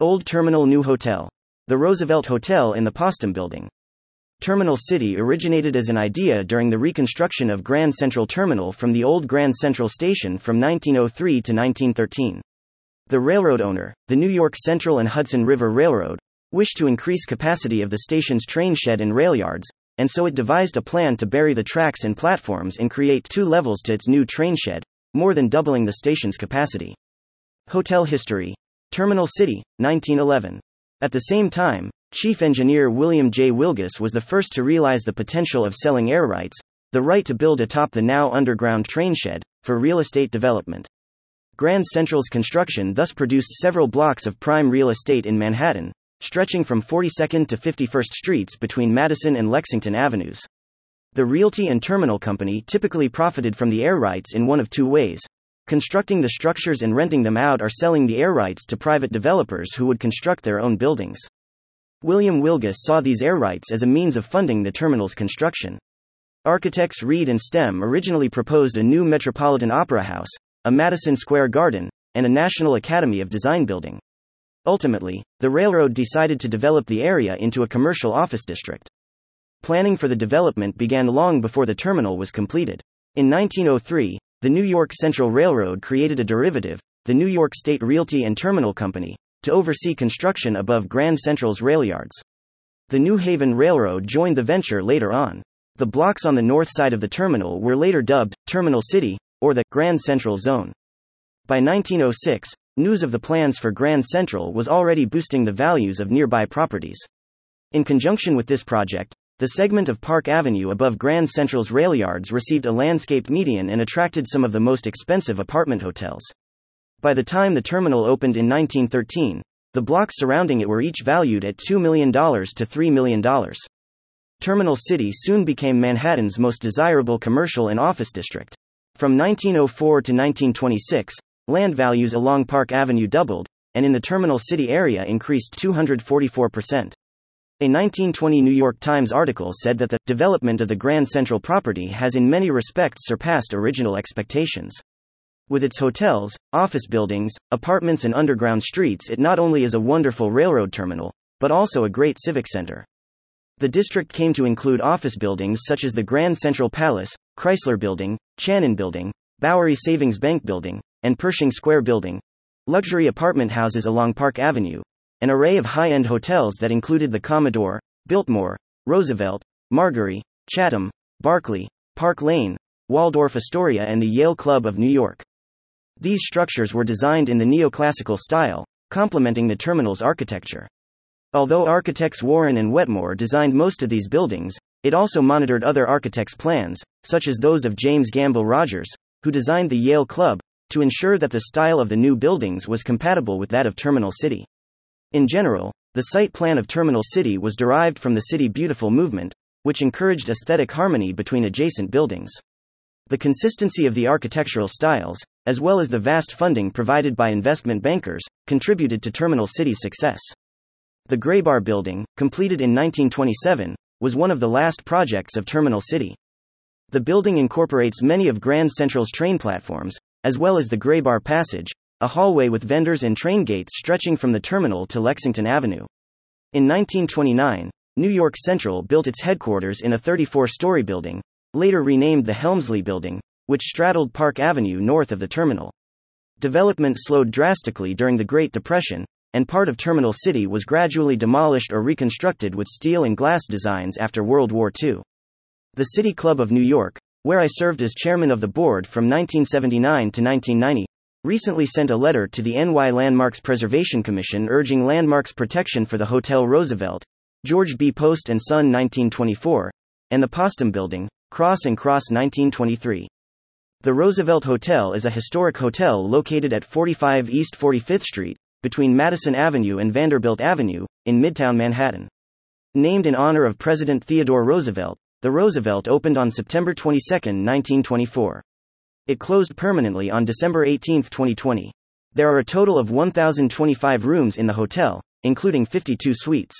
Old Terminal New Hotel. The Roosevelt Hotel in the Postum Building. Terminal City originated as an idea during the reconstruction of Grand Central Terminal from the old Grand Central Station from 1903 to 1913. The railroad owner, the New York Central and Hudson River Railroad, wished to increase capacity of the station's train shed and rail yards, and so it devised a plan to bury the tracks and platforms and create two levels to its new train shed, more than doubling the station's capacity. Hotel history Terminal City, 1911. At the same time, Chief Engineer William J. Wilgus was the first to realize the potential of selling air rights, the right to build atop the now underground train shed, for real estate development. Grand Central's construction thus produced several blocks of prime real estate in Manhattan, stretching from 42nd to 51st Streets between Madison and Lexington Avenues. The Realty and Terminal Company typically profited from the air rights in one of two ways constructing the structures and renting them out or selling the air rights to private developers who would construct their own buildings. William Wilgus saw these air rights as a means of funding the terminal's construction. Architects Reed and Stem originally proposed a new Metropolitan Opera House, a Madison Square Garden, and a National Academy of Design building. Ultimately, the railroad decided to develop the area into a commercial office district. Planning for the development began long before the terminal was completed. In 1903, the New York Central Railroad created a derivative, the New York State Realty and Terminal Company, to oversee construction above Grand Central's rail yards. The New Haven Railroad joined the venture later on. The blocks on the north side of the terminal were later dubbed Terminal City, or the Grand Central Zone. By 1906, news of the plans for Grand Central was already boosting the values of nearby properties. In conjunction with this project, the segment of Park Avenue above Grand Central's rail yards received a landscaped median and attracted some of the most expensive apartment hotels. By the time the terminal opened in 1913, the blocks surrounding it were each valued at $2 million to $3 million. Terminal City soon became Manhattan's most desirable commercial and office district. From 1904 to 1926, land values along Park Avenue doubled, and in the Terminal City area increased 244%. A 1920 New York Times article said that the development of the Grand Central property has in many respects surpassed original expectations. With its hotels, office buildings, apartments, and underground streets, it not only is a wonderful railroad terminal, but also a great civic center. The district came to include office buildings such as the Grand Central Palace, Chrysler Building, Chanin Building, Bowery Savings Bank Building, and Pershing Square Building, luxury apartment houses along Park Avenue, an array of high end hotels that included the Commodore, Biltmore, Roosevelt, Marguery, Chatham, Barclay, Park Lane, Waldorf Astoria, and the Yale Club of New York. These structures were designed in the neoclassical style, complementing the terminal's architecture. Although architects Warren and Wetmore designed most of these buildings, it also monitored other architects' plans, such as those of James Gamble Rogers, who designed the Yale Club, to ensure that the style of the new buildings was compatible with that of Terminal City. In general, the site plan of Terminal City was derived from the City Beautiful movement, which encouraged aesthetic harmony between adjacent buildings. The consistency of the architectural styles, as well as the vast funding provided by investment bankers, contributed to Terminal City's success. The Graybar Building, completed in 1927, was one of the last projects of Terminal City. The building incorporates many of Grand Central's train platforms, as well as the Graybar Passage, a hallway with vendors and train gates stretching from the terminal to Lexington Avenue. In 1929, New York Central built its headquarters in a 34 story building, later renamed the Helmsley Building, which straddled Park Avenue north of the terminal. Development slowed drastically during the Great Depression, and part of Terminal City was gradually demolished or reconstructed with steel and glass designs after World War II. The City Club of New York, where I served as chairman of the board from 1979 to 1990, recently sent a letter to the NY Landmarks Preservation Commission urging landmarks protection for the Hotel Roosevelt, George B. Post and Son 1924, and the Postum Building, Cross and Cross 1923. The Roosevelt Hotel is a historic hotel located at 45 East 45th Street, between Madison Avenue and Vanderbilt Avenue, in Midtown Manhattan. Named in honor of President Theodore Roosevelt, the Roosevelt opened on September 22, 1924. It closed permanently on December 18, 2020. There are a total of 1,025 rooms in the hotel, including 52 suites.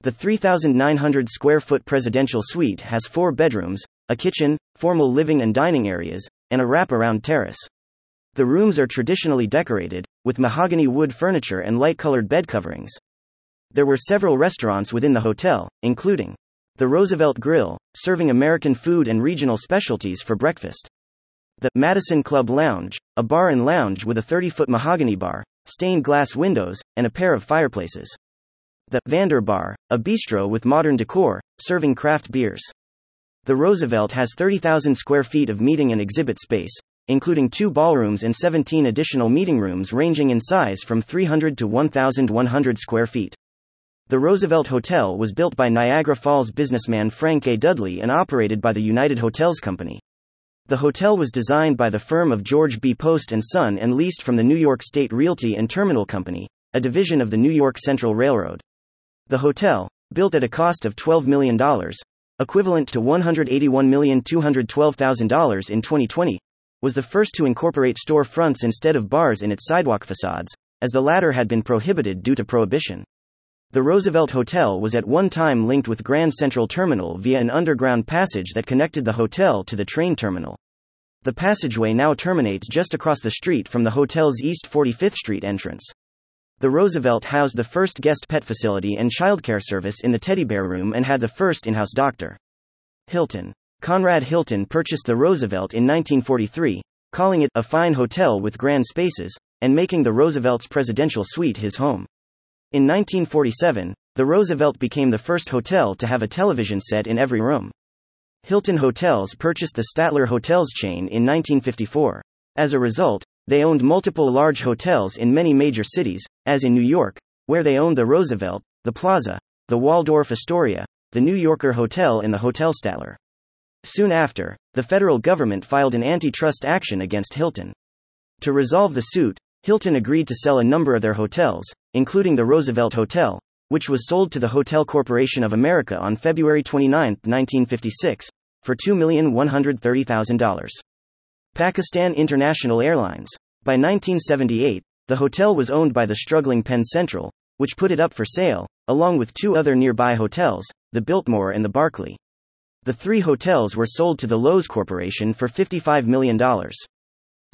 The 3,900 square foot presidential suite has four bedrooms, a kitchen, formal living and dining areas, and a wraparound terrace. The rooms are traditionally decorated, with mahogany wood furniture and light colored bed coverings. There were several restaurants within the hotel, including the Roosevelt Grill, serving American food and regional specialties for breakfast. The Madison Club Lounge, a bar and lounge with a 30 foot mahogany bar, stained glass windows, and a pair of fireplaces. The Vander Bar, a bistro with modern decor, serving craft beers. The Roosevelt has 30,000 square feet of meeting and exhibit space, including two ballrooms and 17 additional meeting rooms ranging in size from 300 to 1,100 square feet. The Roosevelt Hotel was built by Niagara Falls businessman Frank A. Dudley and operated by the United Hotels Company. The hotel was designed by the firm of George B. Post and Son and leased from the New York State Realty and Terminal Company, a division of the New York Central Railroad. The hotel, built at a cost of $12 million, equivalent to $181,212,000 in 2020, was the first to incorporate store fronts instead of bars in its sidewalk facades, as the latter had been prohibited due to prohibition. The Roosevelt Hotel was at one time linked with Grand Central Terminal via an underground passage that connected the hotel to the train terminal. The passageway now terminates just across the street from the hotel's East 45th Street entrance. The Roosevelt housed the first guest pet facility and childcare service in the Teddy Bear Room and had the first in house doctor. Hilton. Conrad Hilton purchased the Roosevelt in 1943, calling it a fine hotel with grand spaces, and making the Roosevelt's presidential suite his home. In 1947, the Roosevelt became the first hotel to have a television set in every room. Hilton Hotels purchased the Statler Hotels chain in 1954. As a result, they owned multiple large hotels in many major cities, as in New York, where they owned the Roosevelt, the Plaza, the Waldorf Astoria, the New Yorker Hotel, and the Hotel Statler. Soon after, the federal government filed an antitrust action against Hilton. To resolve the suit, Hilton agreed to sell a number of their hotels, including the Roosevelt Hotel, which was sold to the Hotel Corporation of America on February 29, 1956, for $2,130,000. Pakistan International Airlines. By 1978, the hotel was owned by the struggling Penn Central, which put it up for sale, along with two other nearby hotels, the Biltmore and the Barclay. The three hotels were sold to the Loews Corporation for $55 million.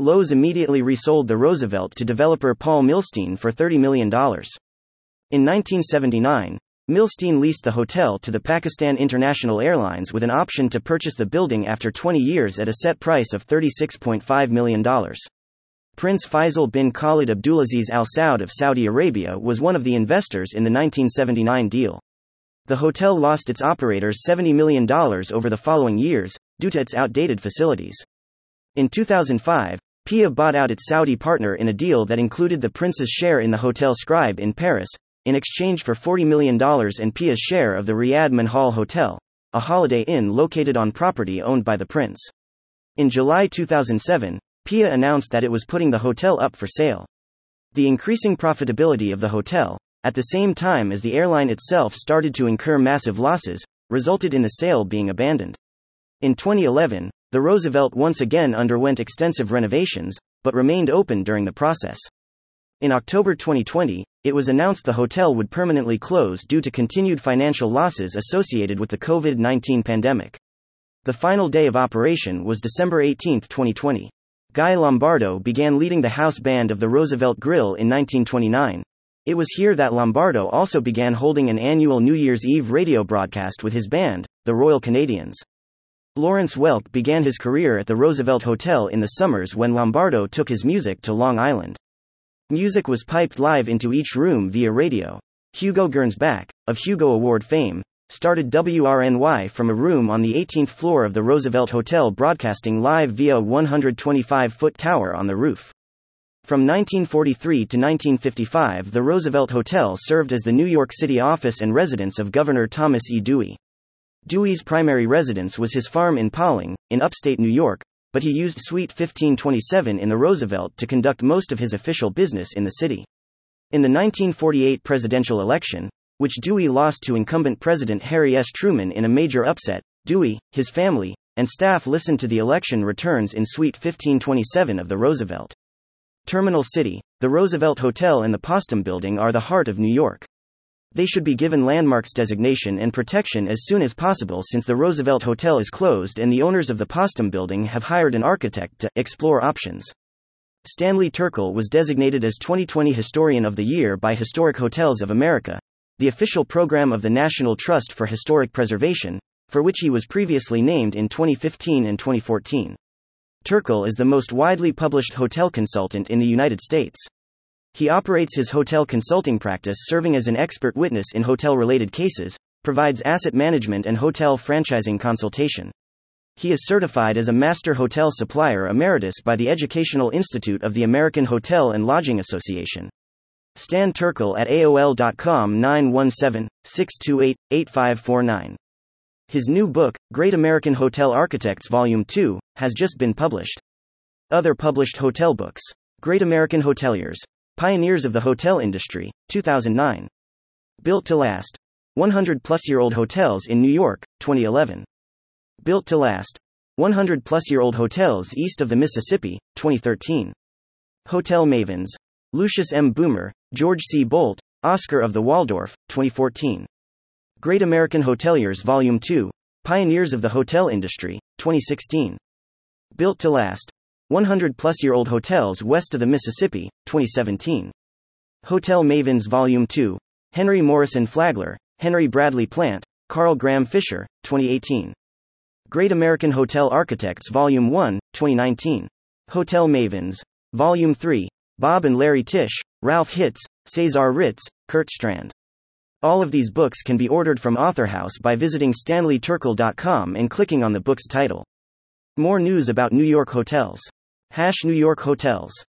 Loews immediately resold the Roosevelt to developer Paul Milstein for $30 million. In 1979, Milstein leased the hotel to the Pakistan International Airlines with an option to purchase the building after 20 years at a set price of $36.5 million. Prince Faisal bin Khalid Abdulaziz Al Saud of Saudi Arabia was one of the investors in the 1979 deal. The hotel lost its operators $70 million over the following years, due to its outdated facilities. In 2005, PIA bought out its Saudi partner in a deal that included the prince's share in the Hotel Scribe in Paris, in exchange for $40 million and PIA's share of the Riyadh Minhal Hotel, a holiday inn located on property owned by the prince. In July 2007, PIA announced that it was putting the hotel up for sale. The increasing profitability of the hotel, at the same time as the airline itself started to incur massive losses, resulted in the sale being abandoned. In 2011, the Roosevelt once again underwent extensive renovations, but remained open during the process. In October 2020, it was announced the hotel would permanently close due to continued financial losses associated with the COVID 19 pandemic. The final day of operation was December 18, 2020. Guy Lombardo began leading the house band of the Roosevelt Grill in 1929. It was here that Lombardo also began holding an annual New Year's Eve radio broadcast with his band, the Royal Canadians. Lawrence Welk began his career at the Roosevelt Hotel in the summers when Lombardo took his music to Long Island. Music was piped live into each room via radio. Hugo Gernsback, of Hugo Award fame, started WRNY from a room on the 18th floor of the Roosevelt Hotel broadcasting live via a 125 foot tower on the roof. From 1943 to 1955, the Roosevelt Hotel served as the New York City office and residence of Governor Thomas E. Dewey. Dewey's primary residence was his farm in Pawling, in upstate New York, but he used Suite 1527 in the Roosevelt to conduct most of his official business in the city. In the 1948 presidential election, which Dewey lost to incumbent President Harry S. Truman in a major upset, Dewey, his family, and staff listened to the election returns in Suite 1527 of the Roosevelt. Terminal City, the Roosevelt Hotel and the Postum Building are the heart of New York. They should be given landmarks designation and protection as soon as possible since the Roosevelt Hotel is closed and the owners of the Postum building have hired an architect to explore options. Stanley Turkel was designated as 2020 Historian of the Year by Historic Hotels of America, the official program of the National Trust for Historic Preservation, for which he was previously named in 2015 and 2014. Turkel is the most widely published hotel consultant in the United States. He operates his hotel consulting practice serving as an expert witness in hotel related cases, provides asset management and hotel franchising consultation. He is certified as a Master Hotel Supplier Emeritus by the Educational Institute of the American Hotel and Lodging Association. Stan Turkel at AOL.com 917 628 8549. His new book, Great American Hotel Architects Volume 2, has just been published. Other published hotel books Great American Hoteliers, Pioneers of the Hotel Industry, 2009. Built to Last 100 plus year old hotels in New York, 2011. Built to Last 100 plus year old hotels east of the Mississippi, 2013. Hotel Mavens Lucius M. Boomer, George C. Boldt, Oscar of the Waldorf, 2014. Great American Hoteliers Volume 2 Pioneers of the Hotel Industry, 2016. Built to Last 100 plus year old hotels west of the Mississippi, 2017. Hotel Mavens Volume 2 Henry Morrison Flagler, Henry Bradley Plant, Carl Graham Fisher, 2018. Great American Hotel Architects Volume 1, 2019. Hotel Mavens. Volume 3 Bob and Larry Tisch, Ralph Hitz, Cesar Ritz, Curt Strand. All of these books can be ordered from AuthorHouse by visiting stanleyturkel.com and clicking on the book's title. More news about New York hotels. Hash New York Hotels.